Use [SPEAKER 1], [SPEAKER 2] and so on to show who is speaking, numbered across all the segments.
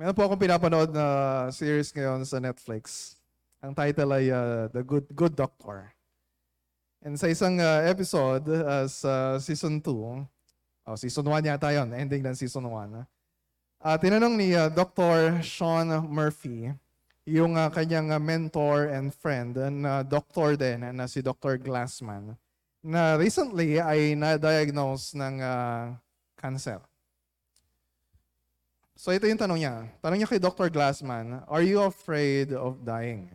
[SPEAKER 1] Meron po akong pinapanood na series ngayon sa Netflix. Ang title ay uh, The Good Good Doctor. And sa isang uh, episode uh, sa season 2, oh, season 1 yata yun, ending ng season 1, uh, tinanong ni uh, Dr. Sean Murphy, yung uh, kanyang uh, mentor and friend na doctor din na si Dr. Glassman, na recently ay na-diagnose ng uh, cancer. So ito yung tanong niya. Tanong niya kay Dr. Glassman, are you afraid of dying?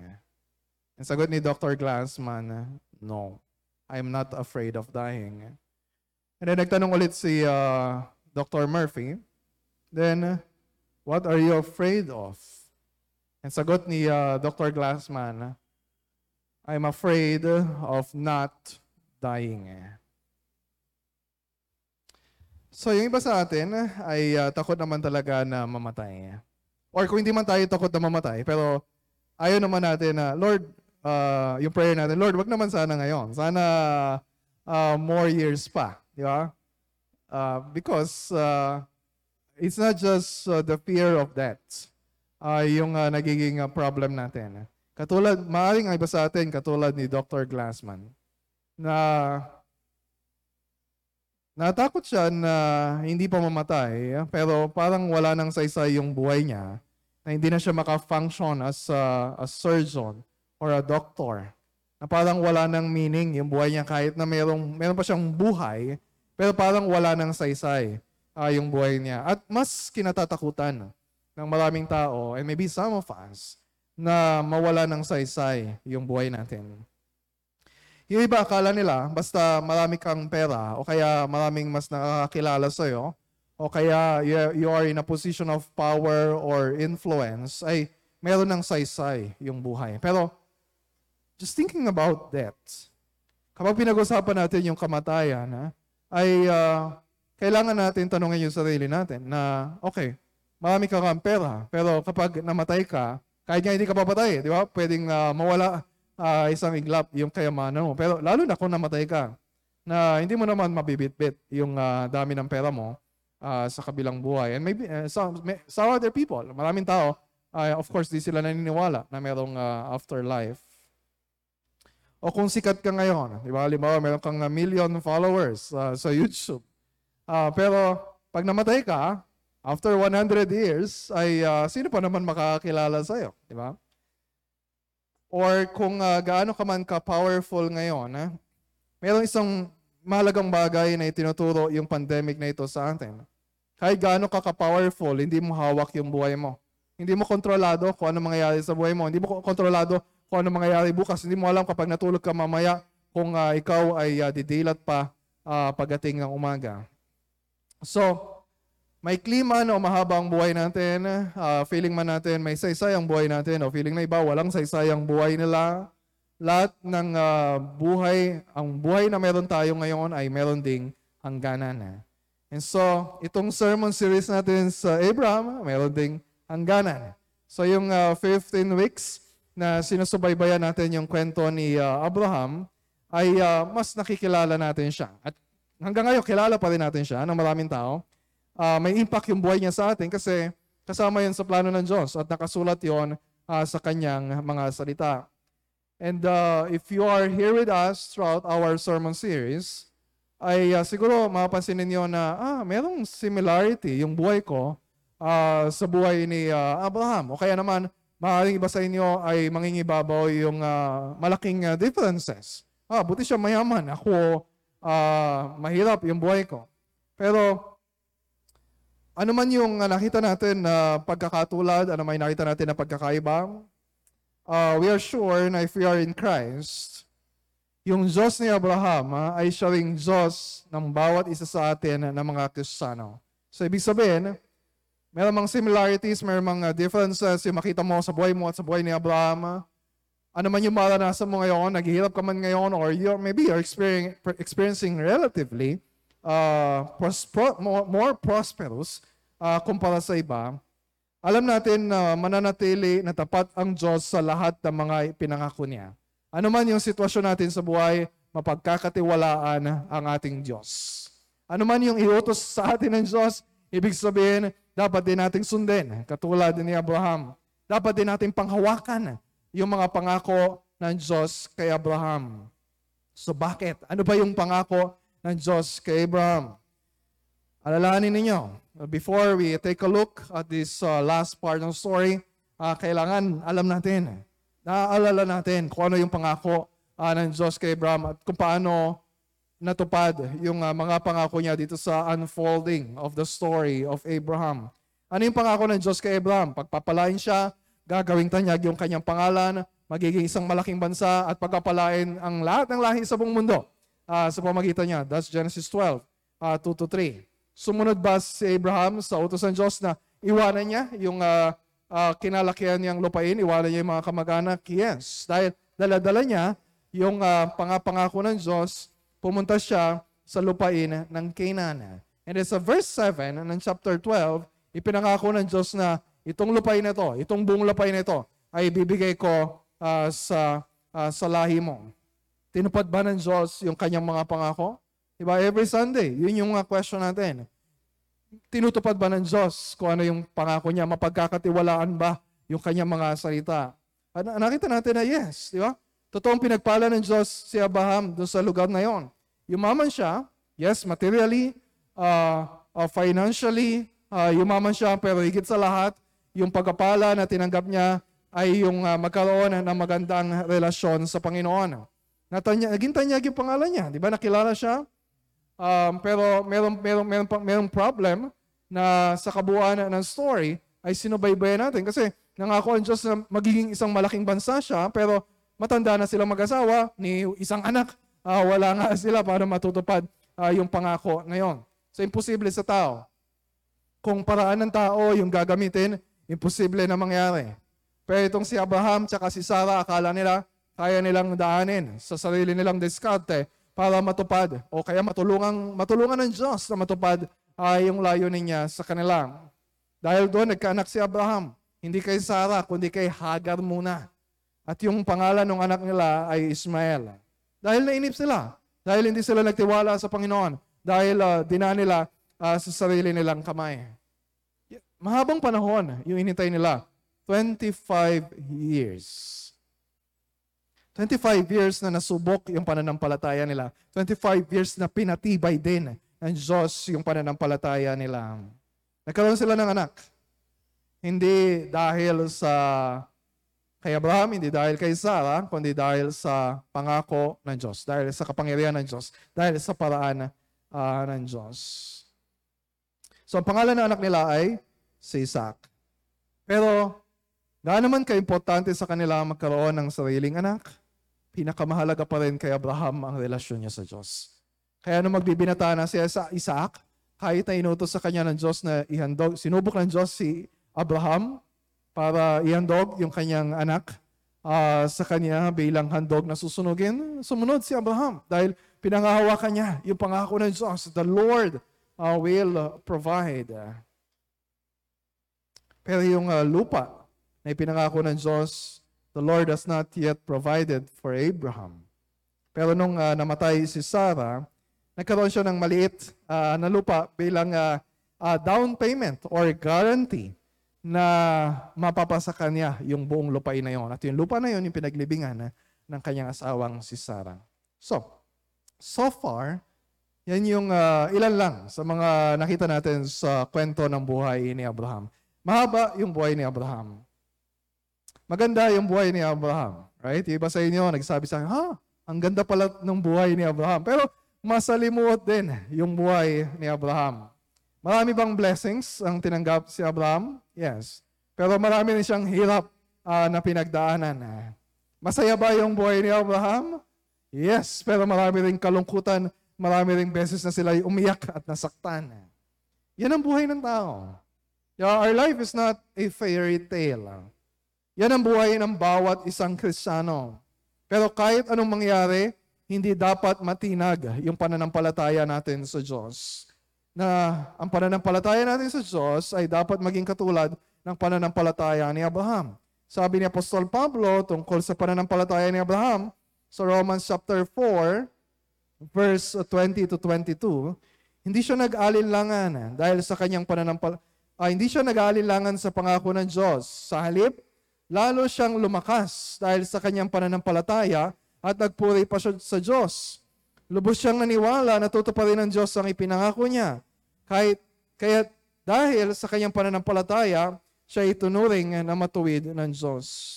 [SPEAKER 1] Ang sagot ni Dr. Glassman, no. I'm not afraid of dying. And then nagtanong ulit si uh, Dr. Murphy, then, what are you afraid of? Ang sagot ni uh, Dr. Glassman, I'm afraid of not dying. So yung iba sa atin ay uh, takot naman talaga na mamatay. Or kung hindi man tayo takot na mamatay, pero ayaw naman natin na, Lord, uh, yung prayer natin, Lord, wag naman sana ngayon. Sana uh, more years pa. Di ba? Uh, because uh, it's not just uh, the fear of death uh, yung uh, nagiging uh, problem natin. Katulad, maaaring iba sa atin, katulad ni Dr. Glassman, na Natakot siya na hindi pa mamatay, pero parang wala nang saysay yung buhay niya, na hindi na siya maka-function as a, a surgeon or a doctor. Na parang wala nang meaning yung buhay niya kahit na merong, meron pa siyang buhay, pero parang wala nang saysay uh, yung buhay niya. At mas kinatatakutan ng maraming tao, and maybe some of us, na mawala ng saysay yung buhay natin. Yung iba akala nila, basta marami kang pera, o kaya maraming mas nakakakilala sa'yo, o kaya you are in a position of power or influence, ay meron ng saysay yung buhay. Pero, just thinking about that, kapag pinag-usapan natin yung kamatayan, ha, ay uh, kailangan natin tanongin yung sarili natin na, okay, marami ka kang pera, pero kapag namatay ka, kahit nga hindi ka papatay, di ba? Pwedeng uh, mawala uh, isang iglap yung kayamanan mo. Pero lalo na kung namatay ka, na hindi mo naman mabibitbit yung uh, dami ng pera mo uh, sa kabilang buhay. And maybe uh, some, may, some other people, maraming tao, uh, of course, di sila naniniwala na merong uh, afterlife. O kung sikat ka ngayon, di ba? Halimbawa, meron kang uh, million followers uh, sa YouTube. Uh, pero pag namatay ka, after 100 years, ay uh, sino pa naman makakakilala sa'yo? Di ba? Or kung uh, gaano ka man ka-powerful ngayon, ha? Merong isang mahalagang bagay na itinuturo yung pandemic na ito sa atin. Kahit gaano ka ka-powerful, hindi mo hawak yung buhay mo. Hindi mo kontrolado kung ano mangyayari sa buhay mo. Hindi mo kontrolado kung ano mangyayari bukas. Hindi mo alam kapag natulog ka mamaya kung uh, ikaw ay uh, didilat pa uh, pagdating ng umaga. So, may klima o mahaba ang buhay natin, uh, feeling man natin may saysay ang buhay natin o feeling na iba walang saysay ang buhay nila. Lahat ng uh, buhay, ang buhay na meron tayo ngayon ay meron ding hangganan. And so, itong sermon series natin sa Abraham, meron ding hangganan. So yung uh, 15 weeks na sinusubaybayan natin yung kwento ni uh, Abraham, ay uh, mas nakikilala natin siya. At hanggang ngayon, kilala pa rin natin siya ng maraming tao uh, may impact yung buhay niya sa atin kasi kasama yan sa plano ng Diyos at nakasulat yon uh, ah, sa kanyang mga salita. And uh, if you are here with us throughout our sermon series, ay uh, siguro mapapansin ninyo na ah, merong similarity yung buhay ko uh, sa buhay ni uh, Abraham. O kaya naman, maaaring iba sa inyo ay mangingibabaw yung uh, malaking uh, differences. Ah, buti siya mayaman. Ako, uh, mahirap yung buhay ko. Pero ano man yung uh, nakita natin na pagkakatulad, ano yung nakita natin na pagkakaiba, uh, we are sure na if we are in Christ, yung Diyos ni Abraham uh, ay siya ring Diyos ng bawat isa sa atin na mga Kristiyano. So, ibig sabihin, meron mga similarities, meron mga differences yung makita mo sa buhay mo at sa buhay ni Abraham. Ano man yung maranasan mo ngayon, naghihirap ka man ngayon, or you're, maybe you're experiencing relatively uh, pros- more, more prosperous uh, kumpara sa iba, alam natin na mananatili na tapat ang Diyos sa lahat ng mga pinangako niya. Ano man yung sitwasyon natin sa buhay, mapagkakatiwalaan ang ating Diyos. Ano man yung iutos sa atin ng Diyos, ibig sabihin, dapat din nating sundin, katulad ni Abraham. Dapat din nating panghawakan yung mga pangako ng Diyos kay Abraham. So bakit? Ano ba yung pangako ng Diyos kay Abraham? Alalahanin ninyo, before we take a look at this uh, last part ng story, uh, kailangan alam natin, naaalala natin kung ano yung pangako uh, ng Diyos kay Abraham at kung paano natupad yung uh, mga pangako niya dito sa unfolding of the story of Abraham. Ano yung pangako ng Diyos kay Abraham? Pagpapalain siya, gagawing tanyag yung kanyang pangalan, magiging isang malaking bansa at pagpapalain ang lahat ng lahi sa buong mundo uh, sa pamagitan niya. That's Genesis 12, uh, 2 to 3. Sumunod ba si Abraham sa utos ng Diyos na iwanan niya yung uh, uh, kinalakihan niyang lupain, iwanan niya yung mga kamag-anak? Yes. Dahil daladala niya yung uh, pangapangako ng Diyos, pumunta siya sa lupain ng Canaan. And it's sa verse 7 ng chapter 12, ipinangako ng Diyos na itong lupain na ito, itong buong lupain na ito, ay bibigay ko uh, sa, uh, sa lahi mo. Tinupad ba ng Diyos yung kanyang mga pangako? Diba? Every Sunday, yun yung question natin. Tinutupad ba ng Diyos kung ano yung pangako niya? Mapagkakatiwalaan ba yung kanyang mga salita? At nakita natin na yes, di ba? Totoong pinagpala ng Diyos si Abraham doon sa lugar na yon. Yumaman siya, yes, materially, uh, uh, financially, uh, yumaman siya, pero higit sa lahat, yung pagkapala na tinanggap niya ay yung uh, magkaroon ng magandang relasyon sa Panginoon. Natanya, naging tanyag yung pangalan niya. Di ba? Nakilala siya Um, pero meron, meron, meron, meron problem na sa kabuuan ng story ay sinubaybayan natin. Kasi nangako ang Diyos na magiging isang malaking bansa siya, pero matanda na silang mag-asawa, ni isang anak, uh, wala nga sila para matutupad uh, yung pangako ngayon. So imposible sa tao. Kung paraan ng tao yung gagamitin, imposible na mangyari. Pero itong si Abraham tsaka si Sarah, akala nila kaya nilang daanin sa sarili nilang diskarte para matupad o kaya matulungan, matulungan ng Diyos na matupad uh, yung layunin niya sa kanila. Dahil doon, nagkaanak si Abraham. Hindi kay Sarah, kundi kay Hagar muna. At yung pangalan ng anak nila ay Ismael. Dahil nainip sila. Dahil hindi sila nagtiwala sa Panginoon. Dahil uh, dina nila uh, sa sarili nilang kamay. Mahabang panahon yung inintay nila. 25 years. 25 years na nasubok yung pananampalataya nila. 25 years na pinatibay din ng Diyos yung pananampalataya nila. Nagkaroon sila ng anak. Hindi dahil sa kay Abraham, hindi dahil kay Sarah, kundi dahil sa pangako ng Diyos, dahil sa kapangyarihan ng Diyos, dahil sa paraan uh, ng Diyos. So, ang pangalan ng anak nila ay si Isaac. Pero, gaano man ka-importante sa kanila magkaroon ng sariling anak? Pinakamahalaga pa rin kay Abraham ang relasyon niya sa Diyos. Kaya nung magbibinata na siya sa Isaac, kahit na inutos sa kanya ng Diyos na ihandog, sinubok ng Diyos si Abraham para ihandog yung kanyang anak uh, sa kanya bilang handog na susunugin, sumunod si Abraham dahil pinangahawakan niya yung pangako ng Diyos, the Lord uh, will provide. Pero yung uh, lupa na ipinangako ng Diyos the Lord has not yet provided for Abraham. Pero nung uh, namatay si Sarah, nagkaroon siya ng maliit uh, na lupa bilang uh, uh, down payment or guarantee na mapapasa kanya yung buong lupain na yon. At yung lupa na yon yung pinaglibingan uh, ng kanyang asawang si Sarah. So, so far, yan yung uh, ilan lang sa mga nakita natin sa kwento ng buhay ni Abraham. Mahaba yung buhay ni Abraham. Maganda yung buhay ni Abraham. Right? Iba sa inyo, nagsabi sa akin, ha, ang ganda pala ng buhay ni Abraham. Pero masalimuot din yung buhay ni Abraham. Marami bang blessings ang tinanggap si Abraham? Yes. Pero marami rin siyang hirap uh, na pinagdaanan. Masaya ba yung buhay ni Abraham? Yes. Pero marami rin kalungkutan. Marami rin beses na sila umiyak at nasaktan. Yan ang buhay ng tao. Yeah, our life is not a fairy tale. Yan ang buhay ng bawat isang Kristiyano. Pero kahit anong mangyari, hindi dapat matinag yung pananampalataya natin sa Diyos. Na ang pananampalataya natin sa Diyos ay dapat maging katulad ng pananampalataya ni Abraham. Sabi ni Apostol Pablo tungkol sa pananampalataya ni Abraham sa Romans chapter 4, verse 20 to 22, hindi siya nag-alinlangan dahil sa kanyang pananampalataya ah, hindi siya nag-aalilangan sa pangako ng Diyos. Sa halip, lalo siyang lumakas dahil sa kanyang pananampalataya at nagpuri pa siya sa Diyos. Lubos siyang naniwala na tutuparin ng Diyos ang ipinangako niya. Kahit, kaya dahil sa kanyang pananampalataya, siya itunuring na matuwid ng Diyos.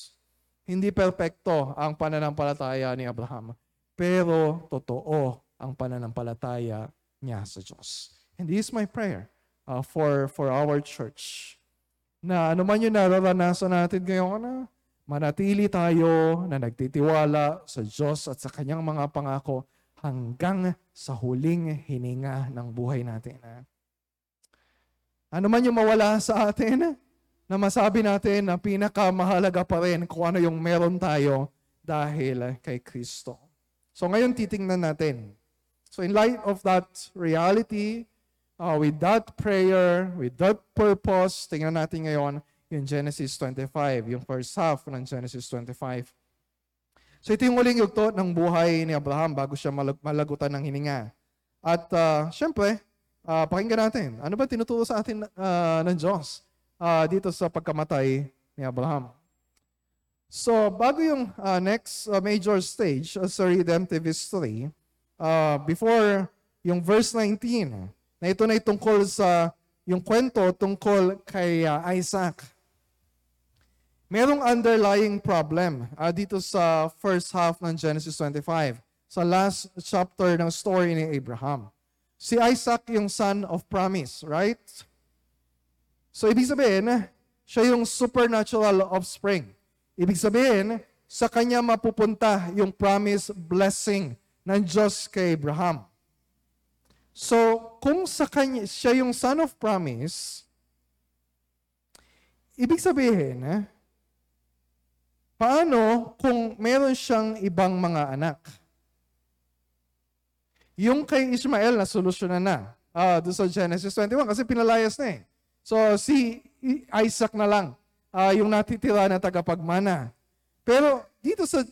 [SPEAKER 1] Hindi perpekto ang pananampalataya ni Abraham, pero totoo ang pananampalataya niya sa Diyos. And this is my prayer uh, for, for our church. Na ano man yung nararanasan natin ngayon, na manatili tayo na nagtitiwala sa Diyos at sa kanyang mga pangako hanggang sa huling hininga ng buhay natin. Ano man yung mawala sa atin, na masabi natin na pinakamahalaga pa rin kung ano yung meron tayo dahil kay Kristo. So ngayon titingnan natin. So in light of that reality, uh, with that prayer, with that purpose, tingnan natin ngayon yung Genesis 25, yung first half ng Genesis 25. So ito yung uling yugto ng buhay ni Abraham bago siya malag- malagutan ng hininga. At uh, syempre, uh, pakinggan natin, ano ba tinuturo sa atin uh, ng Diyos uh, dito sa pagkamatay ni Abraham? So, bago yung uh, next uh, major stage uh, sa redemptive history, uh, before yung verse 19, na ito na tungkol sa yung kwento tungkol kay uh, Isaac. Merong underlying problem uh, dito sa first half ng Genesis 25, sa last chapter ng story ni Abraham. Si Isaac yung son of promise, right? So ibig sabihin, siya yung supernatural offspring. Ibig sabihin, sa kanya mapupunta yung promise blessing ng Diyos kay Abraham. So, kung sa kanya, siya yung son of promise, ibig sabihin, eh, paano kung meron siyang ibang mga anak? Yung kay Ishmael na solusyonan na uh, doon sa Genesis 21 kasi pinalayas na eh. So si Isaac na lang uh, yung natitira na tagapagmana. Pero dito sa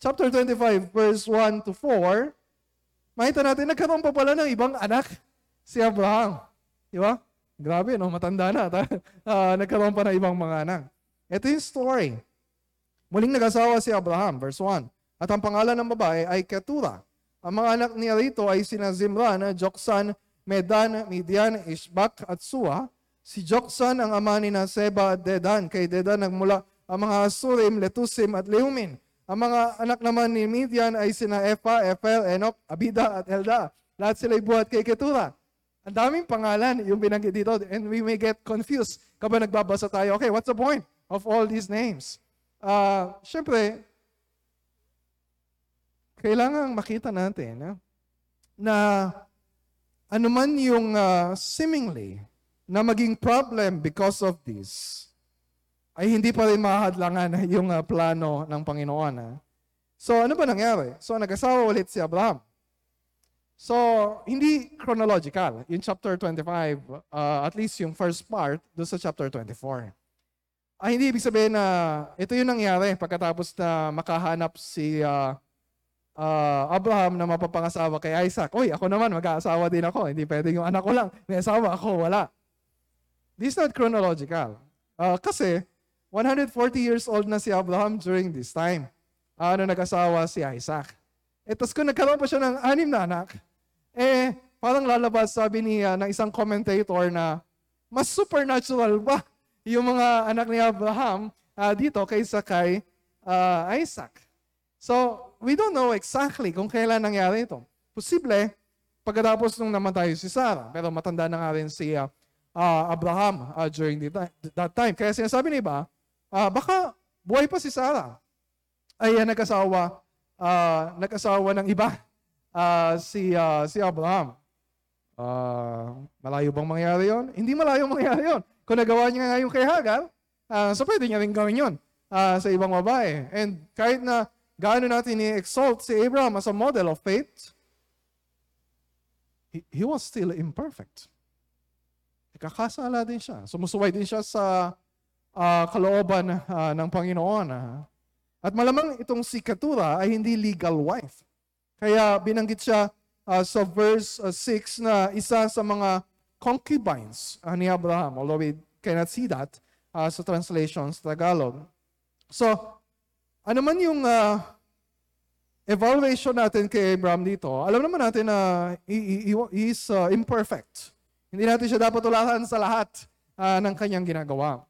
[SPEAKER 1] chapter 25 verse 1 to 4, makita natin nagkaroon pa pala ng ibang anak si Abraham. Di ba? Grabe, no? Matanda na. uh, nagkaroon pa ng ibang mga anak. Ito yung story. Muling nag-asawa si Abraham, verse 1. At ang pangalan ng babae ay Ketura. Ang mga anak niya rito ay sina Zimran, Joksan, Medan, Midian, Ishbak at Suwa. Si Joksan ang ama ni na Seba at Dedan. Kay Dedan nagmula ang mga Asurim, Letusim at Leumin. Ang mga anak naman ni Midian ay sina Epa, Efel, Enok, Abida at Elda. Lahat sila'y buhat kay Ketura. Ang daming pangalan yung binanggit dito and we may get confused kapag nagbabasa tayo. Okay, what's the point of all these names? Uh, Siyempre, kailangan makita natin eh, na ano man yung uh, seemingly na maging problem because of this, ay hindi pa rin mahadlangan yung uh, plano ng Panginoon. Ha? So ano ba nangyari? So nag-asawa ulit si Abraham. So, hindi chronological. Yung chapter 25, uh, at least yung first part, doon sa chapter 24. Ah, hindi ibig sabihin na ito yung nangyari pagkatapos na makahanap si uh, uh, Abraham na mapapangasawa kay Isaac. Uy, ako naman, mag-aasawa din ako. Hindi pwede yung anak ko lang. May asawa ako, wala. This is not chronological. Uh, kasi, 140 years old na si Abraham during this time. Ano nag-asawa si Isaac. E tapos kung nagkaroon pa siya ng anim na anak, eh, parang lalabas, sabi ni uh, ng isang commentator na, mas supernatural ba yung mga anak ni Abraham uh, dito kaysa kay uh, Isaac. So, we don't know exactly kung kailan nangyari ito. Posible, pagkatapos nung namatay si Sarah, pero matanda na nga rin si uh, Abraham uh, during the, that time. Kaya sinasabi ni iba, uh, baka buhay pa si Sarah. Ay uh, nag-asawa, uh, nag-asawa ng iba, uh, si, uh, si Abraham. Uh, malayo bang mangyari yon? Hindi malayo mangyari yon. Kung nagawa niya nga yung kay Hagar, uh, so pwede niya rin gawin yun uh, sa ibang babae. And kahit na gaano natin i-exalt si Abraham as a model of faith, he, he was still imperfect. Kakasala din siya. Sumusuway din siya sa uh, kalooban uh, ng Panginoon. Uh. At malamang itong si Ketura ay hindi legal wife. Kaya binanggit siya uh, sa verse uh, 6 na isa sa mga concubines uh, ni Abraham, although we cannot see that uh, sa translations Tagalog. So, ano man yung uh, evaluation natin kay Abraham dito, alam naman natin na he, is uh, imperfect. Hindi natin siya dapat tularan sa lahat uh, ng kanyang ginagawa.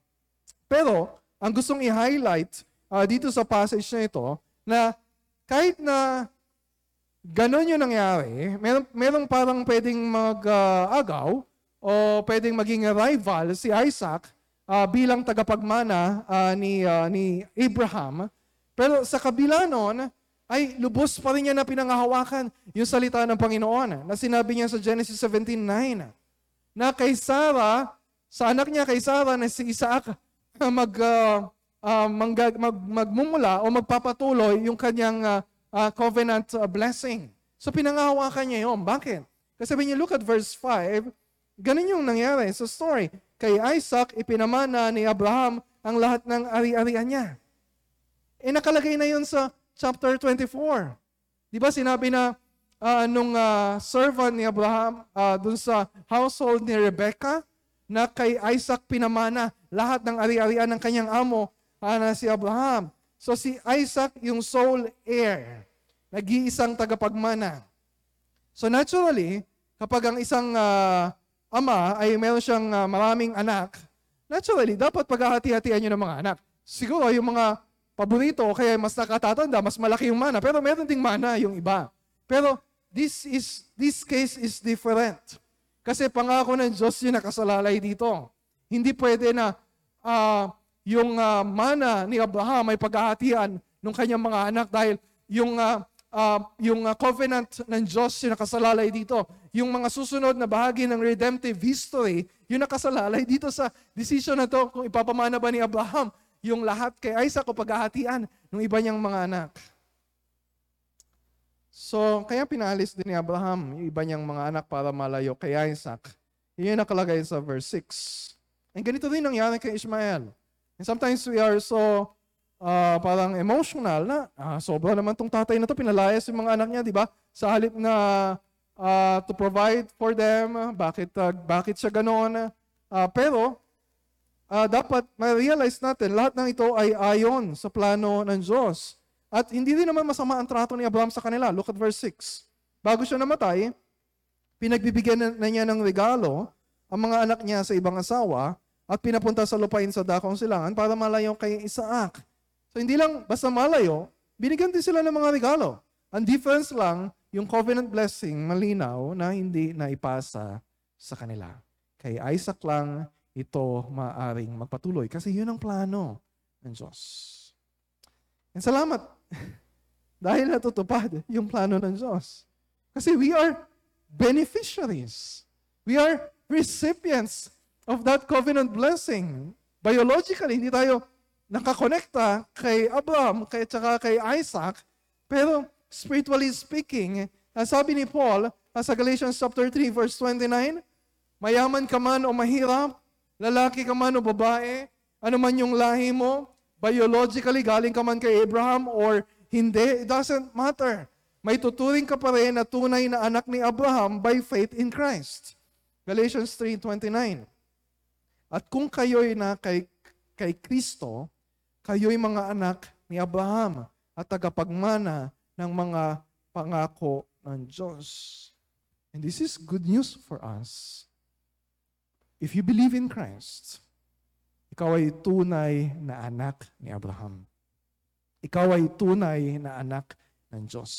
[SPEAKER 1] Pero, ang gustong i-highlight uh, dito sa passage na ito, na kahit na ganon yung nangyari, meron, meron parang pwedeng mag-agaw o pwedeng maging rival si Isaac uh, bilang tagapagmana uh, ni, uh, ni Abraham. Pero sa kabila nun, ay lubos pa rin niya na pinangahawakan yung salita ng Panginoon na sinabi niya sa Genesis 17.9 na kay Sarah, sa anak niya kay Sarah na si Isaac mag, uh, uh, mag, mag, magmumula o magpapatuloy yung kanyang uh, uh, covenant uh, blessing. So pinangahawakan niya yun. Bakit? Kasi when you look at verse 5, ganun yung nangyari sa story. Kay Isaac, ipinamana ni Abraham ang lahat ng ari-arian niya. Eh nakalagay na yun sa chapter 24. Di ba sinabi na uh, nung uh, servant ni Abraham uh, dun sa household ni Rebecca na kay Isaac pinamana lahat ng ari-arian ng kanyang amo na si Abraham. So si Isaac yung sole heir, nag-iisang tagapagmana. So naturally, kapag ang isang uh, ama ay meron siyang uh, maraming anak, naturally, dapat paghahati-hatian niyo ng mga anak. Siguro yung mga paborito kaya mas nakatatanda, mas malaki yung mana. Pero meron ding mana yung iba. Pero this is this case is different. Kasi pangako ng Diyos yung nakasalalay dito. Hindi pwede na uh, yung uh, mana ni Abraham ay paghahatian ng kanyang mga anak dahil yung uh, uh, yung uh, covenant ng Diyos yung nakasalalay dito. Yung mga susunod na bahagi ng redemptive history, yung nakasalalay dito sa decision na to kung ipapamana ba ni Abraham yung lahat kay Isaac o paghahatian ng iba niyang mga anak. So, kaya pinalis din ni Abraham yung iba niyang mga anak para malayo kay Isaac. Yun yung nakalagay sa verse 6. And ganito din nangyari kay Ishmael. And sometimes we are so uh, parang emotional na ah, sobra naman tong tatay na to, pinalayas yung mga anak niya, di ba? Sa halip na uh, to provide for them, bakit, uh, bakit siya ganoon? Uh, pero, uh, dapat ma-realize natin, lahat ng ito ay ayon sa plano ng Diyos. At hindi din naman masama ang trato ni Abraham sa kanila. Look at verse 6. Bago siya namatay, pinagbibigyan na niya ng regalo ang mga anak niya sa ibang asawa at pinapunta sa lupain sa dakong silangan para malayo kay Isaac. So hindi lang basta malayo, binigyan din sila ng mga regalo. Ang difference lang, yung covenant blessing malinaw na hindi naipasa sa kanila. Kay Isaac lang ito maaring magpatuloy. Kasi yun ang plano ng Diyos. And salamat dahil natutupad yung plano ng Diyos. Kasi we are beneficiaries. We are recipients of that covenant blessing. Biologically, hindi tayo nakakonekta kay Abraham, kay, tsaka kay Isaac, pero spiritually speaking, sabi ni Paul sa Galatians chapter 3 verse 29, mayaman ka man o mahirap, lalaki ka man o babae, ano man yung lahi mo, biologically galing ka man kay Abraham or hindi, it doesn't matter. May tuturing ka pa rin na tunay na anak ni Abraham by faith in Christ. Galatians 3.29 At kung kayo'y na kay, kay Kristo, kayo'y mga anak ni Abraham at tagapagmana ng mga pangako ng Diyos. And this is good news for us. If you believe in Christ, ikaw ay tunay na anak ni Abraham. Ikaw ay tunay na anak ng Diyos.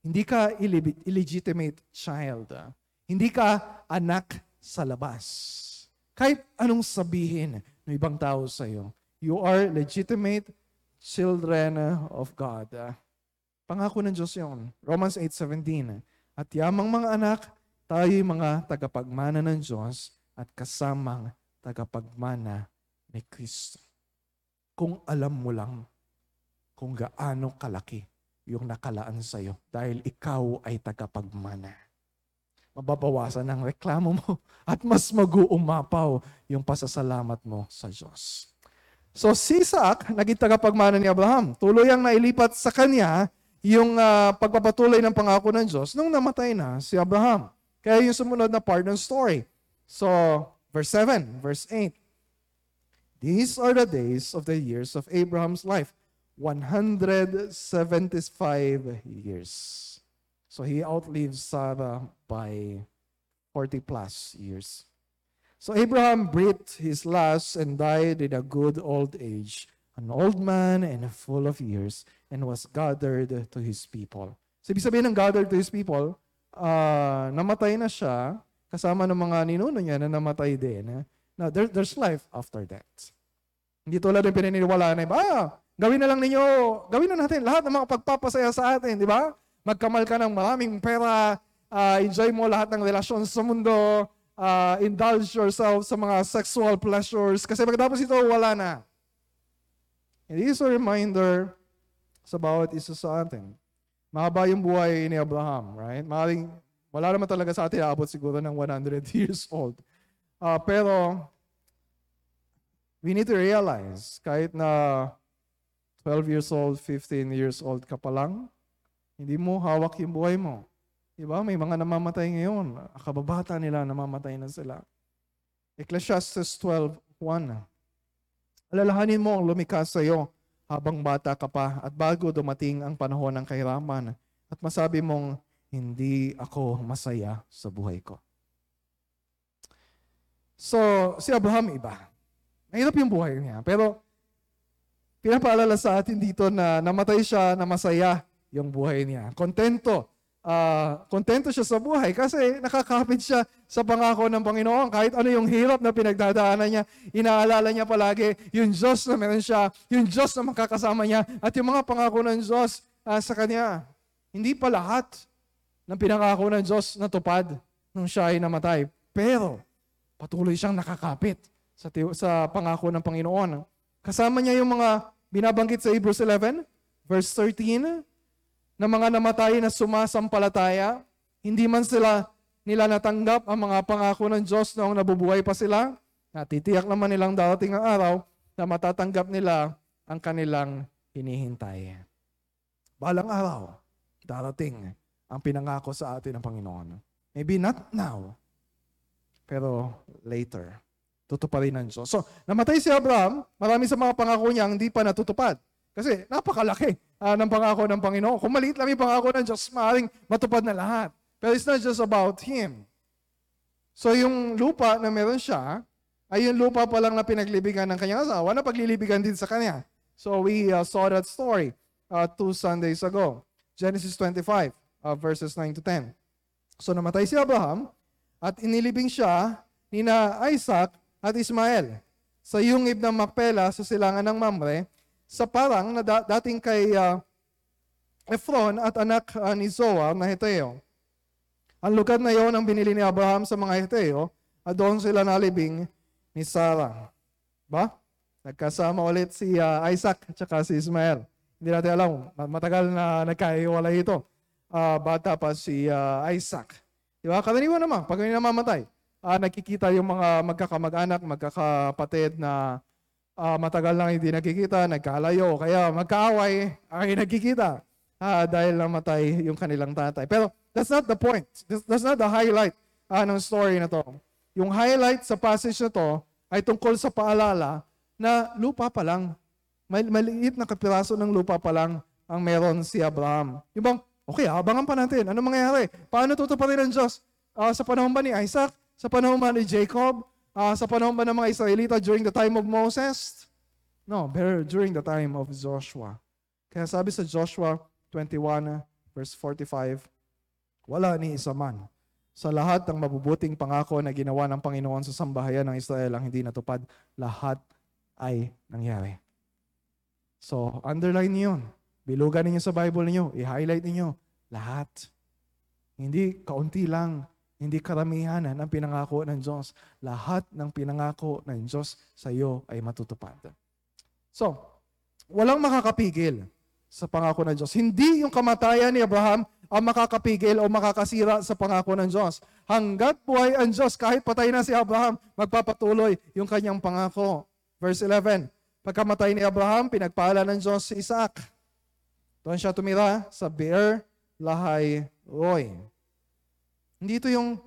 [SPEAKER 1] Hindi ka illegitimate child. Hindi ka anak sa labas. Kahit anong sabihin ng ibang tao sa iyo, you are legitimate children of God. Pangako ng Diyos yon. Romans 8.17 At yamang mga anak, tayo'y mga tagapagmana ng Diyos at kasamang tagapagmana ni Kristo. Kung alam mo lang kung gaano kalaki yung nakalaan sa iyo dahil ikaw ay tagapagmana. Mababawasan ang reklamo mo at mas mag-uumapaw yung pasasalamat mo sa Diyos. So si Isaac, naging tagapagmana ni Abraham. Tuloy ang nailipat sa kanya yung uh, pagpapatuloy ng pangako ng Diyos nung namatay na si Abraham. Kaya yung sumunod na part ng story So, verse 7, verse 8. These are the days of the years of Abraham's life 175 years. So he outlives Sarah by 40 plus years. So Abraham breathed his last and died in a good old age, an old man and full of years, and was gathered to his people. So ibig sabihin ng gathered to his people, ah, namatay na siya, kasama ng mga ninuno niya na namatay din. Now, there, there's life after that. Hindi tulad ng pinaniniwalaan na iba, ah, gawin na lang ninyo, gawin na natin lahat ng mga pagpapasaya sa atin, di ba? Magkamal ka ng maraming pera, ah, enjoy mo lahat ng relasyon sa mundo, ah, indulge yourself sa mga sexual pleasures, kasi pagkatapos ito, wala na. And this is a reminder sa bawat isa sa atin. Mahaba yung buhay ni Abraham, right? Maring, wala naman talaga sa atin aabot siguro ng 100 years old. Ah, pero, we need to realize, kahit na 12 years old, 15 years old ka pa lang, hindi mo hawak yung buhay mo. Diba? May mga namamatay ngayon. Kababata nila, namamatay na sila. Ecclesiastes 12.1 Alalahanin mo ang lumikha sa iyo habang bata ka pa at bago dumating ang panahon ng kahirapan at masabi mong, hindi ako masaya sa buhay ko. So, si Abraham iba. Mahirap yung buhay niya. Pero, pinapaalala sa atin dito na namatay siya na masaya yung buhay niya. Kontento. Ah, kontento siya sa buhay kasi nakakapit siya sa pangako ng Panginoon. Kahit ano yung hirap na pinagdadaanan niya, inaalala niya palagi yung Diyos na meron siya, yung Diyos na makakasama niya, at yung mga pangako ng Diyos ah, sa kanya. Hindi pa lahat ng pinangako ng Diyos natupad nung siya ay namatay. Pero, patuloy siyang nakakapit sa, sa pangako ng Panginoon. Kasama niya yung mga binabanggit sa Hebrews 11, verse 13, na mga namatay na sumasampalataya, hindi man sila nila natanggap ang mga pangako ng Diyos noong nabubuhay pa sila, natitiyak naman nilang darating ang araw na matatanggap nila ang kanilang hinihintay. Balang araw, darating ang pinangako sa atin ng Panginoon. Maybe not now, pero later. Tutuparin ng Diyos. So, namatay si Abraham, marami sa mga pangako niya hindi pa natutupad. Kasi napakalaki ah, ng pangako ng Panginoon. Kung maliit lang yung pangako ng Diyos, maaaring matupad na lahat. Pero it's not just about Him. So yung lupa na meron siya, ay yung lupa pa lang na pinaglibigan ng kanyang asawa na paglilibigan din sa kanya. So we uh, saw that story uh, two Sundays ago. Genesis 25, uh, verses 9 to 10. So namatay si Abraham at inilibing siya ni na Isaac at Ismael sa yungib ng Makpela sa silangan ng Mamre sa parang na da- dating kay uh, Ephron at anak uh, ni Zoar na Heteo. Ang lugar na yon ang binili ni Abraham sa mga Heteo at doon sila nalibing ni Sarah. Ba? Nagkasama ulit si uh, Isaac at si Ismael. Hindi natin alam, matagal na nagkaiwalay ito. Uh, bata pa si uh, Isaac. Di ba? Karaniwan naman, pag may namamatay, uh, nakikita yung mga magkakamag-anak, magkakapatid na uh, matagal lang hindi nakikita, nagkalayo, kaya magkaaway ay nagkikita uh, dahil namatay yung kanilang tatay. Pero that's not the point. That's, that's not the highlight uh, ng story na to. Yung highlight sa passage na to ay tungkol sa paalala na lupa pa lang. May maliit na kapiraso ng lupa pa lang ang meron si Abraham. Yung bang, okay, abangan pa natin. Ano mangyayari? Paano tutuparin ng Diyos? Uh, sa panahon ba ni Isaac? Sa panahon ba ni Jacob? Uh, sa panahon ba ng mga Israelita during the time of Moses? No, but during the time of Joshua. Kaya sabi sa Joshua 21 verse 45, wala ni isa man sa lahat ng mabubuting pangako na ginawa ng Panginoon sa sambahayan ng Israel ang hindi natupad, lahat ay nangyari. So, underline niyo yun. Bilugan ninyo sa Bible niyo. I-highlight niyo lahat. Hindi kaunti lang. Hindi karamihan ng pinangako ng Diyos. Lahat ng pinangako ng Diyos sa iyo ay matutupad. So, walang makakapigil sa pangako ng Diyos. Hindi yung kamatayan ni Abraham ang makakapigil o makakasira sa pangako ng Diyos. Hanggat buhay ang Diyos, kahit patay na si Abraham, magpapatuloy yung kanyang pangako. Verse 11, Pagkamatay ni Abraham, pinagpala ng Diyos si Isaac. Doon siya tumira sa Beer Lahai Roy. Hindi ito yung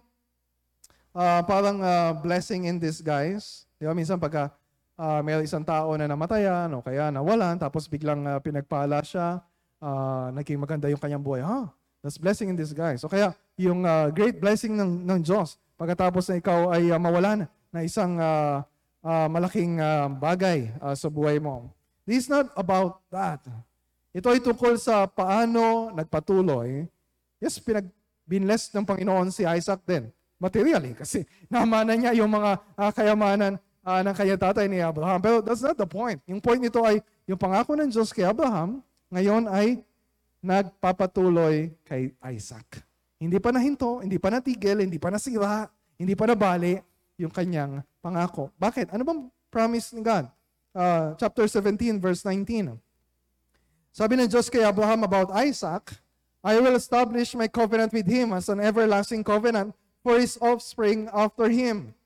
[SPEAKER 1] ah, parang ah, blessing in disguise. Di ba? Minsan pagka ah, may isang tao na namatayan o kaya nawalan, tapos biglang ah, pinagpala siya, ah, naging maganda yung kanyang buhay. Ha? That's blessing in disguise. So kaya yung ah, great blessing ng, ng Diyos, pagkatapos na ikaw ay ah, mawalan na isang ah, ah, malaking ah, bagay ah, sa buhay mo. This is not about that. Ito ay tungkol sa paano nagpatuloy. Yes, pinag binless ng Panginoon si Isaac din. Materially, kasi namana niya yung mga ah, kayamanan ah, ng kanyang tatay ni Abraham. Pero that's not the point. Yung point nito ay yung pangako ng Diyos kay Abraham, ngayon ay nagpapatuloy kay Isaac. Hindi pa nahinto, hindi pa natigil, hindi pa nasira, hindi pa nabali yung kanyang pangako. Bakit? Ano bang promise ni God? Ah, chapter 17, verse 19. Sabi ng Diyos kay Abraham about Isaac, I will establish my covenant with him as an everlasting covenant for his offspring after him.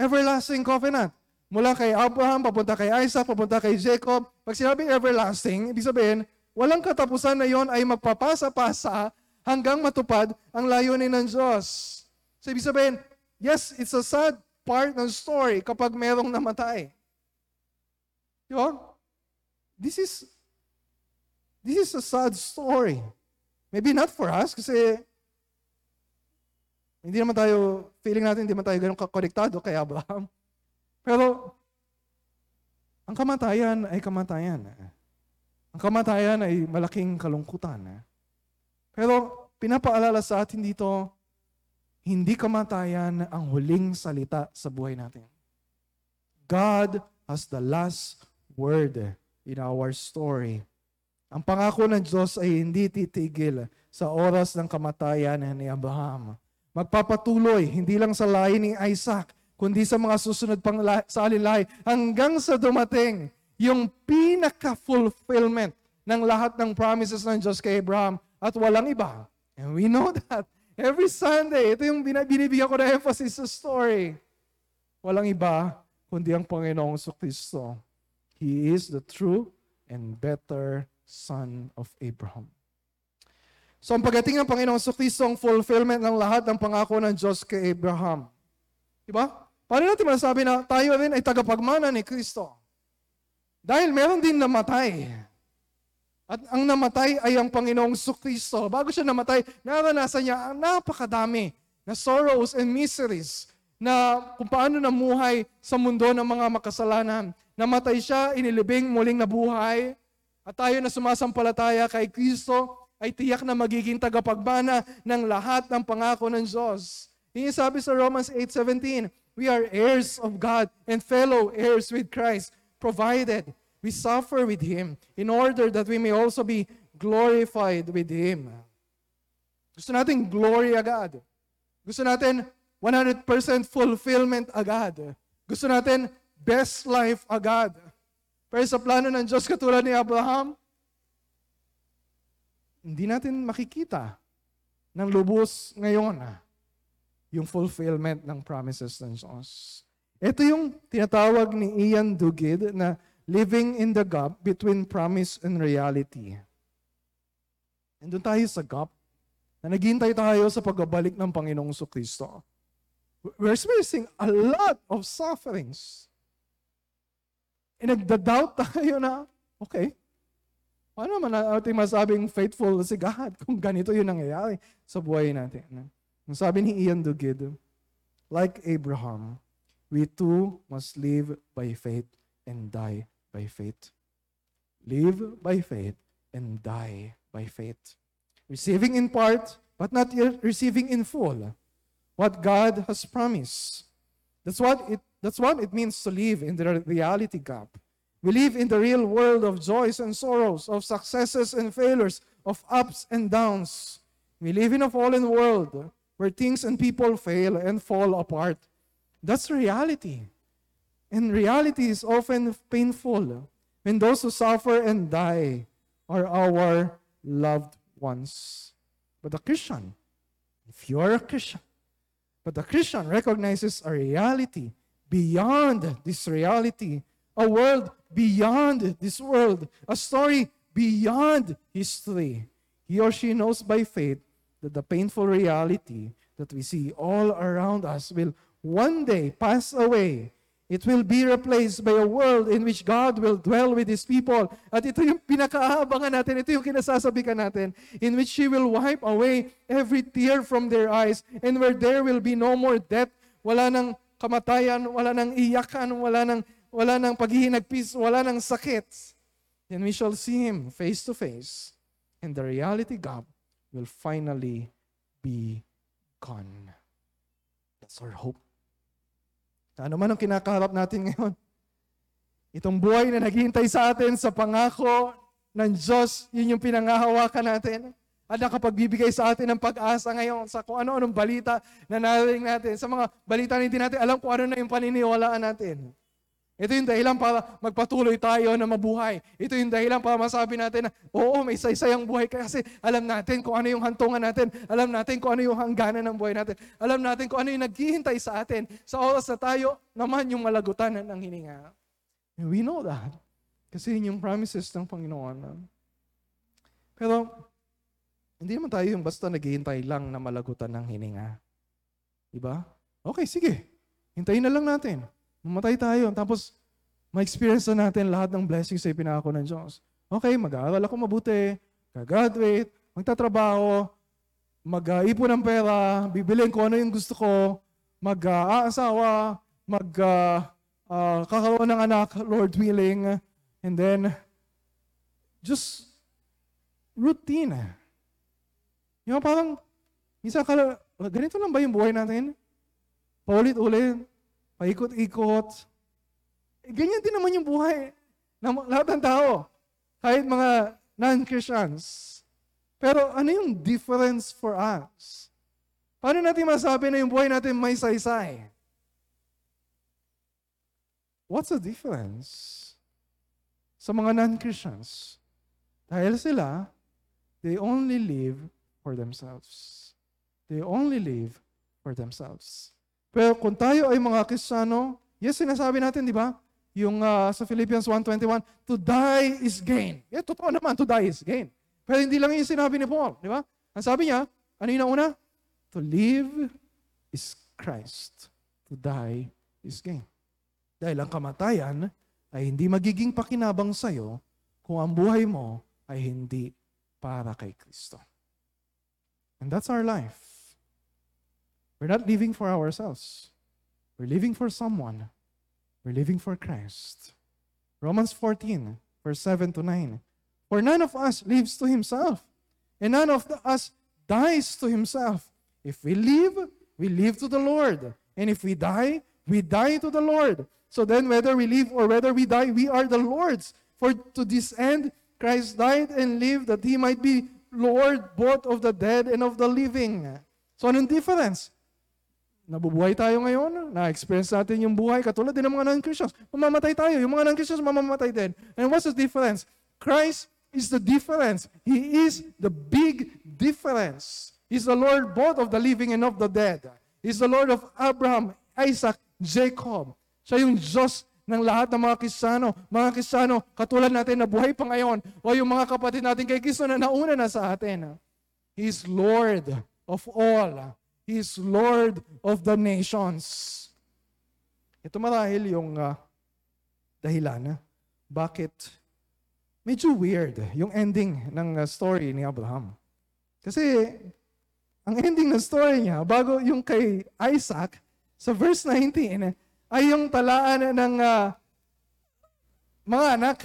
[SPEAKER 1] Everlasting covenant. Mula kay Abraham, papunta kay Isaac, papunta kay Jacob. Pag sinabing everlasting, ibig sabihin, walang katapusan na yon ay magpapasa-pasa hanggang matupad ang layunin ng Diyos. So ibig sabihin, yes, it's a sad part ng story kapag merong namatay. Ba? This is This is a sad story. Maybe not for us kasi hindi naman tayo, feeling natin hindi naman tayo ganun kakonektado kay Abraham. Pero, ang kamatayan ay kamatayan. Ang kamatayan ay malaking kalungkutan. Pero, pinapaalala sa atin dito, hindi kamatayan ang huling salita sa buhay natin. God has the last word in our story. Ang pangako ng Diyos ay hindi titigil sa oras ng kamatayan ni Abraham. Magpapatuloy, hindi lang sa lahi ni Isaac, kundi sa mga susunod pang sa alinlahi, hanggang sa dumating yung pinaka-fulfillment ng lahat ng promises ng Diyos kay Abraham at walang iba. And we know that. Every Sunday, ito yung binibigyan ko na emphasis sa story. Walang iba, kundi ang Panginoong Kristo. He is the true and better son of Abraham. So ang pagdating ng Panginoong Kristo ang fulfillment ng lahat ng pangako ng Diyos kay Abraham. Diba? Paano natin masasabi na tayo rin ay tagapagmana ni Kristo? Dahil meron din namatay. At ang namatay ay ang Panginoong Kristo. Bago siya namatay, naranasan niya ang napakadami na sorrows and miseries na kung paano namuhay sa mundo ng mga makasalanan. Namatay siya, inilibing, muling nabuhay, at tayo na sumasampalataya kay Kristo ay tiyak na magiging tagapagbana ng lahat ng pangako ng Diyos. Yung sabi sa Romans 8.17, We are heirs of God and fellow heirs with Christ, provided we suffer with Him in order that we may also be glorified with Him. Gusto natin glory agad. Gusto natin 100% fulfillment agad. Gusto natin best life agad. Pero sa plano ng Diyos katulad ni Abraham, hindi natin makikita ng lubos ngayon ah, yung fulfillment ng promises ng Diyos. Ito yung tinatawag ni Ian Duguid na living in the gap between promise and reality. Nandun tayo sa gap na naghihintay tayo sa pagbabalik ng Panginoong Kristo. We're experiencing a lot of sufferings. E nagda-doubt tayo na, okay, paano naman natin masabing faithful si God kung ganito yung nangyayari sa buhay natin? Ang sabi ni Ian Duguid, like Abraham, we too must live by faith and die by faith. Live by faith and die by faith. Receiving in part, but not yet receiving in full what God has promised. That's what it that's what it means to live in the reality gap. We live in the real world of joys and sorrows, of successes and failures, of ups and downs. We live in a fallen world where things and people fail and fall apart. That's reality. And reality is often painful when those who suffer and die are our loved ones. But a Christian, if you are a Christian, but the Christian recognizes a reality beyond this reality, a world beyond this world, a story beyond history. He or she knows by faith that the painful reality that we see all around us will one day pass away. It will be replaced by a world in which God will dwell with His people. At ito yung pinakaabangan natin, ito yung kinasasabikan natin, in which He will wipe away every tear from their eyes, and where there will be no more death, wala nang kamatayan, wala nang iyakan, wala nang, wala nang paghihinagpis, wala nang sakit. Then we shall see Him face to face, and the reality gap will finally be gone. That's our hope. Ano man ang kinakaharap natin ngayon, itong buhay na naghihintay sa atin sa pangako ng Diyos, yun yung pinangahawakan natin. At nakapagbibigay sa atin ng pag-asa ngayon sa kung ano-anong balita na narinig natin. Sa mga balita na hindi natin alam kung ano na yung paniniwalaan natin. Ito yung dahilan para magpatuloy tayo na mabuhay. Ito yung dahilan para masabi natin na, oo, may saysayang buhay kasi alam natin kung ano yung hantungan natin. Alam natin kung ano yung hangganan ng buhay natin. Alam natin kung ano yung naghihintay sa atin sa oras na tayo naman yung malagutan ng hininga. And we know that. Kasi yun yung promises ng Panginoon. Pero, hindi naman tayo yung basta naghihintay lang na malagutan ng hininga. Diba? Okay, sige. Hintayin na lang natin. Mamatay tayo. Tapos, ma-experience na natin lahat ng blessings sa ipinako ng Diyos. Okay, mag-aaral ako mabuti, gagraduate, magtatrabaho, mag-ipon ng pera, bibilin ko ano yung gusto ko, mag-aasawa, mag-kakaroon ng anak, Lord willing, and then, just routine. Yung parang, minsan kala, ganito lang ba yung buhay natin? Paulit-ulit, paikot-ikot. Eh, ganyan din naman yung buhay ng lahat ng tao. Kahit mga non-Christians. Pero ano yung difference for us? Paano natin masabi na yung buhay natin may saysay? What's the difference? Sa mga non-Christians. Dahil sila, they only live for themselves. They only live for themselves. Pero kung tayo ay mga Kristiyano, yes, sinasabi natin, di ba? Yung uh, sa Philippians 1.21, to die is gain. Yeah, totoo naman, to die is gain. Pero hindi lang yung sinabi ni Paul, di ba? Ang sabi niya, ano yung nauna? To live is Christ. To die is gain. Dahil ang kamatayan ay hindi magiging pakinabang sa'yo kung ang buhay mo ay hindi para kay Kristo. And that's our life. We're not living for ourselves. We're living for someone. We're living for Christ. Romans 14, verse 7 to 9. For none of us lives to himself, and none of us dies to himself. If we live, we live to the Lord. And if we die, we die to the Lord. So then, whether we live or whether we die, we are the Lord's. For to this end, Christ died and lived that he might be Lord both of the dead and of the living. So, anong difference? Nabubuhay tayo ngayon, na-experience natin yung buhay, katulad din ng mga non-Christians. Mamamatay tayo, yung mga non-Christians mamamatay din. And what's the difference? Christ is the difference. He is the big difference. He's the Lord both of the living and of the dead. He's the Lord of Abraham, Isaac, Jacob. Siya yung Diyos ng lahat ng mga Kristiyano. Mga Kristiyano, katulad natin na buhay pa ngayon, o yung mga kapatid natin kay Kristo na nauna na sa atin. He's Lord of all. He is Lord of the nations. Ito marahil yung uh, dahilan bakit medyo weird yung ending ng uh, story ni Abraham. Kasi ang ending ng story niya, bago yung kay Isaac, sa verse 19, ay yung talaan ng uh, mga anak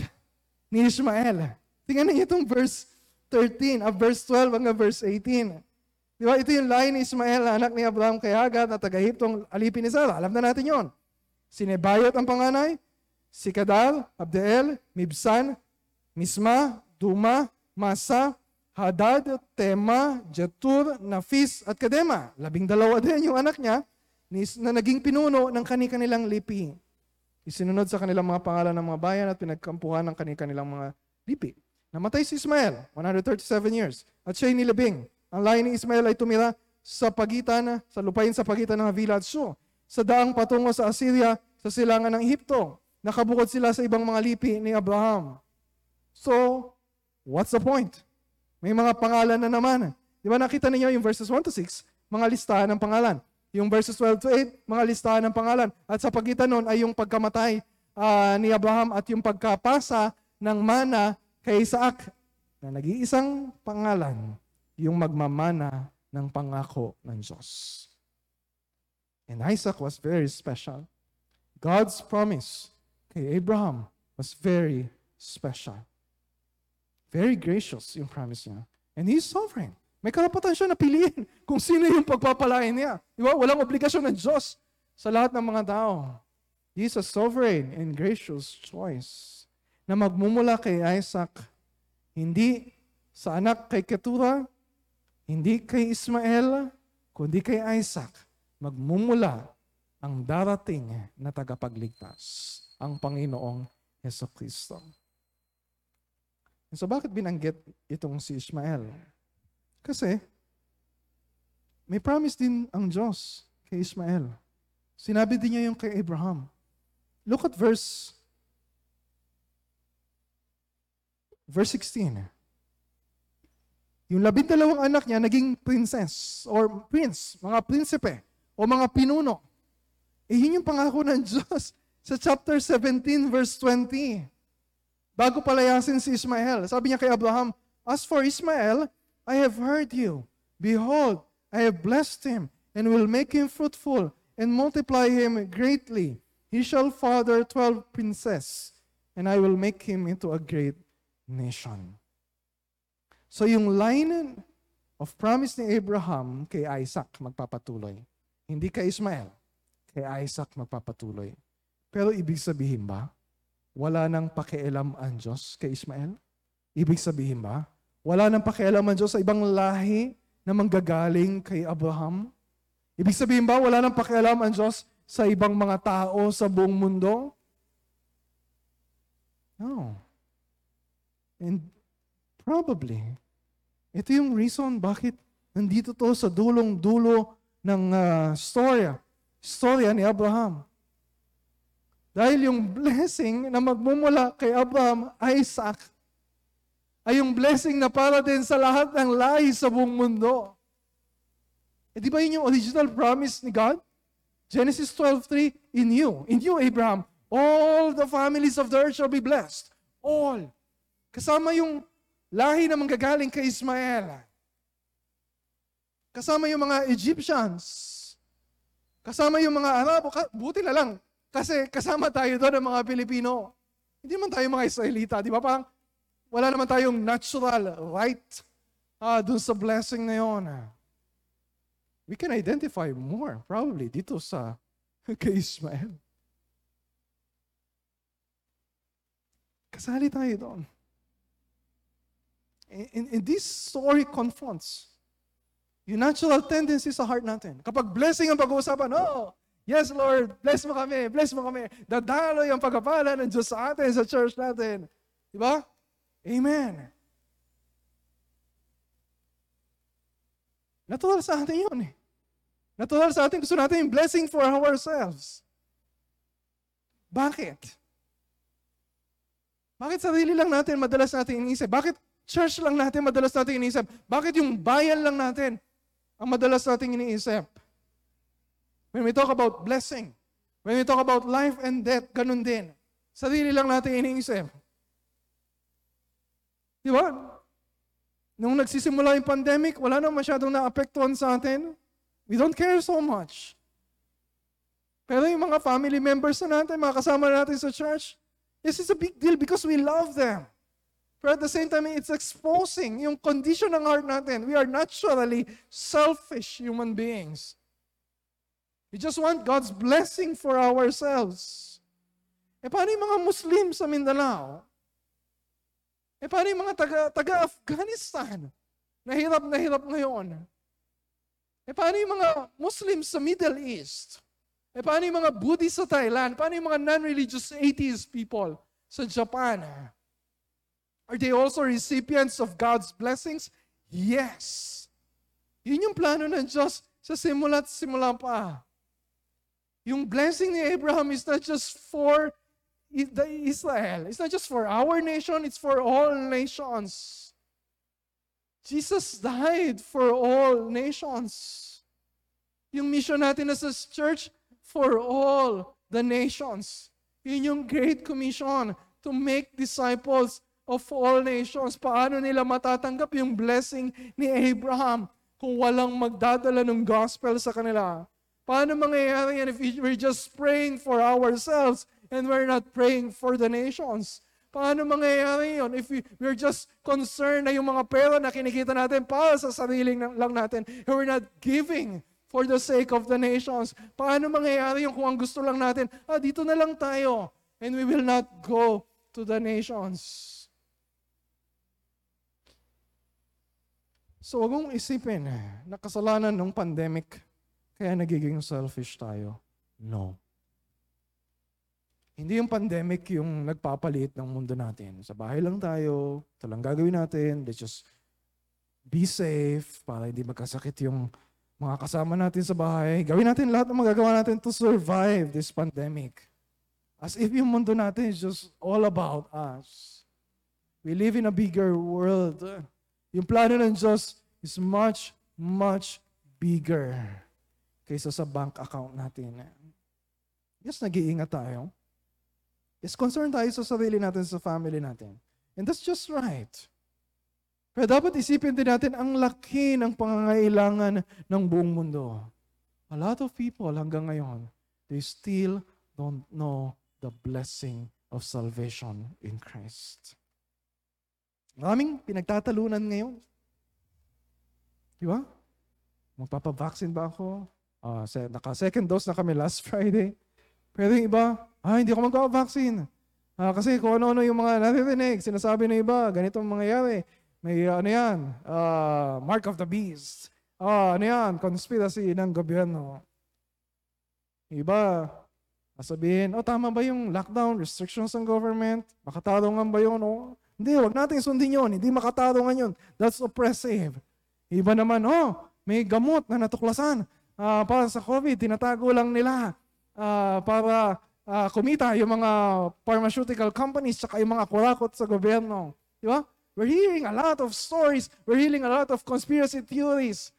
[SPEAKER 1] ni Ishmael. Tingnan niyo itong verse 13, uh, verse 12 hanggang verse 18. Di ba? Ito yung line ni Ismael, anak ni Abraham kay Hagar na taga-Hiptong alipin ni Sarah. Alam na natin yon. Sinebayot ang panganay, si Kadal, Abdeel, Mibsan, Misma, Duma, Masa, Hadad, Tema, Jetur, Nafis, at Kadema. Labing dalawa din yung anak niya na naging pinuno ng kani-kanilang lipi. Isinunod sa kanilang mga pangalan ng mga bayan at pinagkampuhan ng kani-kanilang mga lipi. Namatay si Ismael, 137 years, at siya'y nilabing. Ang lahi ni Ismael ay tumira sa pagitan, sa lupain sa pagitan ng Havila at Shur, sa daang patungo sa Assyria, sa silangan ng Ehipto. Nakabukod sila sa ibang mga lipi ni Abraham. So, what's the point? May mga pangalan na naman. Di ba nakita ninyo yung verses 1 to 6? mga listahan ng pangalan. Yung verses 12 to 8, mga listahan ng pangalan. At sa pagitan nun ay yung pagkamatay ah, ni Abraham at yung pagkapasa ng mana kay Isaac na nag-iisang pangalan, yung magmamana ng pangako ng Diyos. And Isaac was very special. God's promise kay Abraham was very special. Very gracious yung promise niya. And He's sovereign. May karapatan siya na piliin kung sino yung pagpapalain niya. Di ba? Walang obligasyon ng Diyos sa lahat ng mga tao. He's a sovereign and gracious choice na magmumula kay Isaac, hindi sa anak kay Ketura, hindi kay Ismael, kundi kay Isaac. Magmumula ang darating na tagapagligtas, ang Panginoong Yeso Kristo. So bakit binanggit itong si Ismael? Kasi may promise din ang Diyos kay Ismael. Sinabi din niya yung kay Abraham. Look at verse verse 16. Yung labindalawang anak niya naging princess or prince, mga prinsipe o mga pinuno. Eh yun yung pangako ng Diyos sa chapter 17 verse 20. Bago palayasin si Ismael, sabi niya kay Abraham, As for Ismael, I have heard you. Behold, I have blessed him and will make him fruitful and multiply him greatly. He shall father twelve princes, and I will make him into a great nation. So yung line of promise ni Abraham kay Isaac magpapatuloy. Hindi kay Ismael, kay Isaac magpapatuloy. Pero ibig sabihin ba, wala nang pakialam ang Diyos kay Ismael? Ibig sabihin ba, wala nang pakialam ang Diyos sa ibang lahi na manggagaling kay Abraham? Ibig sabihin ba, wala nang pakialam ang Diyos sa ibang mga tao sa buong mundo? No. And probably, ito yung reason bakit nandito to sa dulong-dulo ng uh, storya, storya ni Abraham. Dahil yung blessing na magmumula kay Abraham, Isaac, ay yung blessing na para din sa lahat ng lahi sa buong mundo. Eh di ba yun yung original promise ni God? Genesis 12.3, In you, in you, Abraham, all the families of the earth shall be blessed. All. Kasama yung lahi na manggagaling kay Ismael. Kasama yung mga Egyptians. Kasama yung mga Arabo. Buti na lang. Kasi kasama tayo doon ng mga Pilipino. Hindi man tayo mga Israelita. Di ba? Parang wala naman tayong natural right ah, dun sa blessing na yun. We can identify more probably dito sa kay Ismael. Kasali tayo doon. And, and this story confronts yung natural tendency sa heart natin. Kapag blessing ang pag-uusapan, oh, yes Lord, bless mo kami, bless mo kami. Dadalo yung pagkapala ng Diyos sa atin, sa church natin. Di ba? Amen. Natural sa atin yun eh. Natural sa atin, gusto natin yung blessing for ourselves. Bakit? Bakit sarili lang natin madalas natin iniisip? Bakit church lang natin madalas natin iniisip? Bakit yung bayan lang natin ang madalas natin iniisip? When we talk about blessing, when we talk about life and death, ganun din. Sarili lang natin iniisip. Di ba? Nung nagsisimula yung pandemic, wala nang masyadong naapektuhan sa atin. We don't care so much. Pero yung mga family members na natin, mga kasama natin sa church, this is a big deal because we love them. But at the same time, it's exposing yung condition ng heart natin. We are naturally selfish human beings. We just want God's blessing for ourselves. E paano yung mga Muslim sa Mindanao? E paano yung mga taga, taga-Afghanistan? Nahirap na hirap ngayon. Eh paano yung mga Muslims sa Middle East? Eh paano yung mga Buddhists sa Thailand? Paano yung mga non-religious atheist people sa Japan? Are they also recipients of God's blessings? Yes. Yun yung plano ng Diyos sa simula't simula pa. Yung blessing ni Abraham is not just for the Israel. It's not just for our nation, it's for all nations. Jesus died for all nations. Yung mission natin as a church, for all the nations. Yun yung Great Commission to make disciples of all nations. Paano nila matatanggap yung blessing ni Abraham kung walang magdadala ng gospel sa kanila? Paano mangyayari yan if we're just praying for ourselves and we're not praying for the nations? Paano mangyayari yun if we, we're just concerned na yung mga pera na kinikita natin para sa sarili lang natin and we're not giving for the sake of the nations? Paano mangyayari yung kung ang gusto lang natin, ah, dito na lang tayo and we will not go to the nations? So, wag mong isipin na kasalanan ng pandemic kaya nagiging selfish tayo. No. Hindi yung pandemic yung nagpapalit ng mundo natin. Sa bahay lang tayo, ito lang gagawin natin, let's just be safe para hindi magkasakit yung mga kasama natin sa bahay. Gawin natin lahat ng magagawa natin to survive this pandemic. As if yung mundo natin is just all about us. We live in a bigger world. Yung plano ng Diyos is much, much bigger kaysa sa bank account natin. Yes, nag-iingat tayo. Yes, concerned tayo sa sarili natin, sa family natin. And that's just right. Pero dapat isipin din natin ang laki ng pangangailangan ng buong mundo. A lot of people hanggang ngayon, they still don't know the blessing of salvation in Christ. Maraming pinagtatalunan ngayon. Di ba? Magpapavaccine ba ako? Se- naka-second dose na kami last Friday. Pero yung iba, ah, hindi ako magpa-vaccine. Ah, kasi kung ano-ano yung mga naririnig, sinasabi ng iba, ganito ang mangyayari. May ano yan, ah, mark of the beast. Ah, ano yan, conspiracy ng gobyerno. Iba, sasabihin, oh tama ba yung lockdown, restrictions ng government? Makatarungan ba yun? Oh, hindi, wag natin sundin yun. Hindi makatarungan yun. That's oppressive. Iba naman, oh, may gamot na natuklasan ah, para sa COVID. Tinatago lang nila ah, para ah, kumita yung mga pharmaceutical companies tsaka yung mga kurakot sa gobyerno. Di ba? We're hearing a lot of stories. We're hearing a lot of conspiracy theories.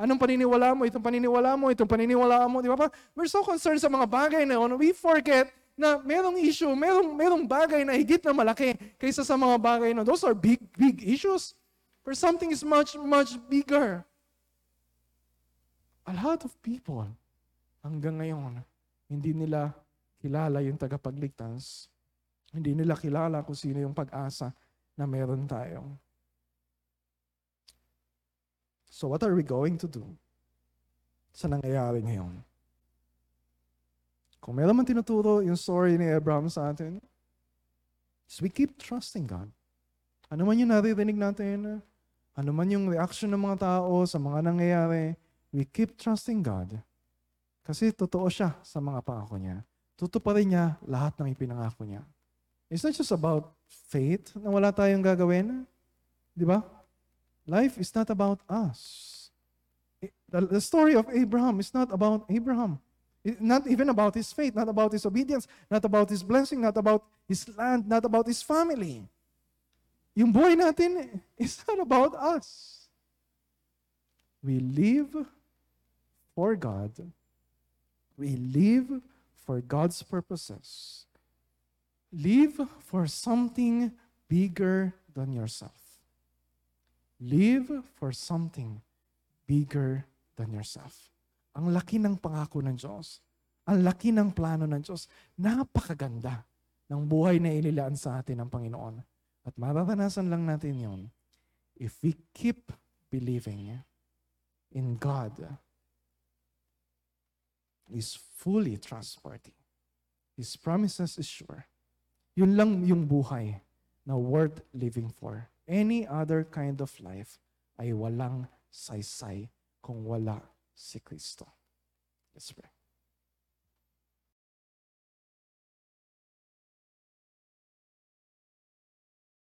[SPEAKER 1] Anong paniniwala mo? Itong paniniwala mo, itong paniniwala mo, di ba? Pa? We're so concerned sa mga bagay na yun. We forget na merong issue, merong, merong bagay na higit na malaki kaysa sa mga bagay na those are big, big issues. But something is much, much bigger. A lot of people hanggang ngayon, hindi nila kilala yung tagapagligtas. Hindi nila kilala kung sino yung pag-asa na meron tayo. So what are we going to do sa nangyayari ngayon? Kung meron man tinuturo yung story ni Abraham sa atin, is we keep trusting God. Ano man yung naririnig natin, ano man yung reaction ng mga tao sa mga nangyayari, we keep trusting God. Kasi totoo siya sa mga pangako niya. Tutuparin niya lahat ng ipinangako niya. It's not just about faith na wala tayong gagawin. Di ba? Life is not about us. The, the story of Abraham is not about Abraham. Not even about his faith, not about his obedience, not about his blessing, not about his land, not about his family. Yung buhay natin eh, is not about us. We live for God. We live for God's purposes. Live for something bigger than yourself. Live for something bigger than yourself. Ang laki ng pangako ng Diyos. Ang laki ng plano ng Diyos. Napakaganda ng buhay na inilaan sa atin ng Panginoon. At mararanasan lang natin yon if we keep believing in God is fully trustworthy. His promises is sure. Yun lang yung buhay na worth living for. Any other kind of life ay walang saysay kung wala si Kristo. Let's pray.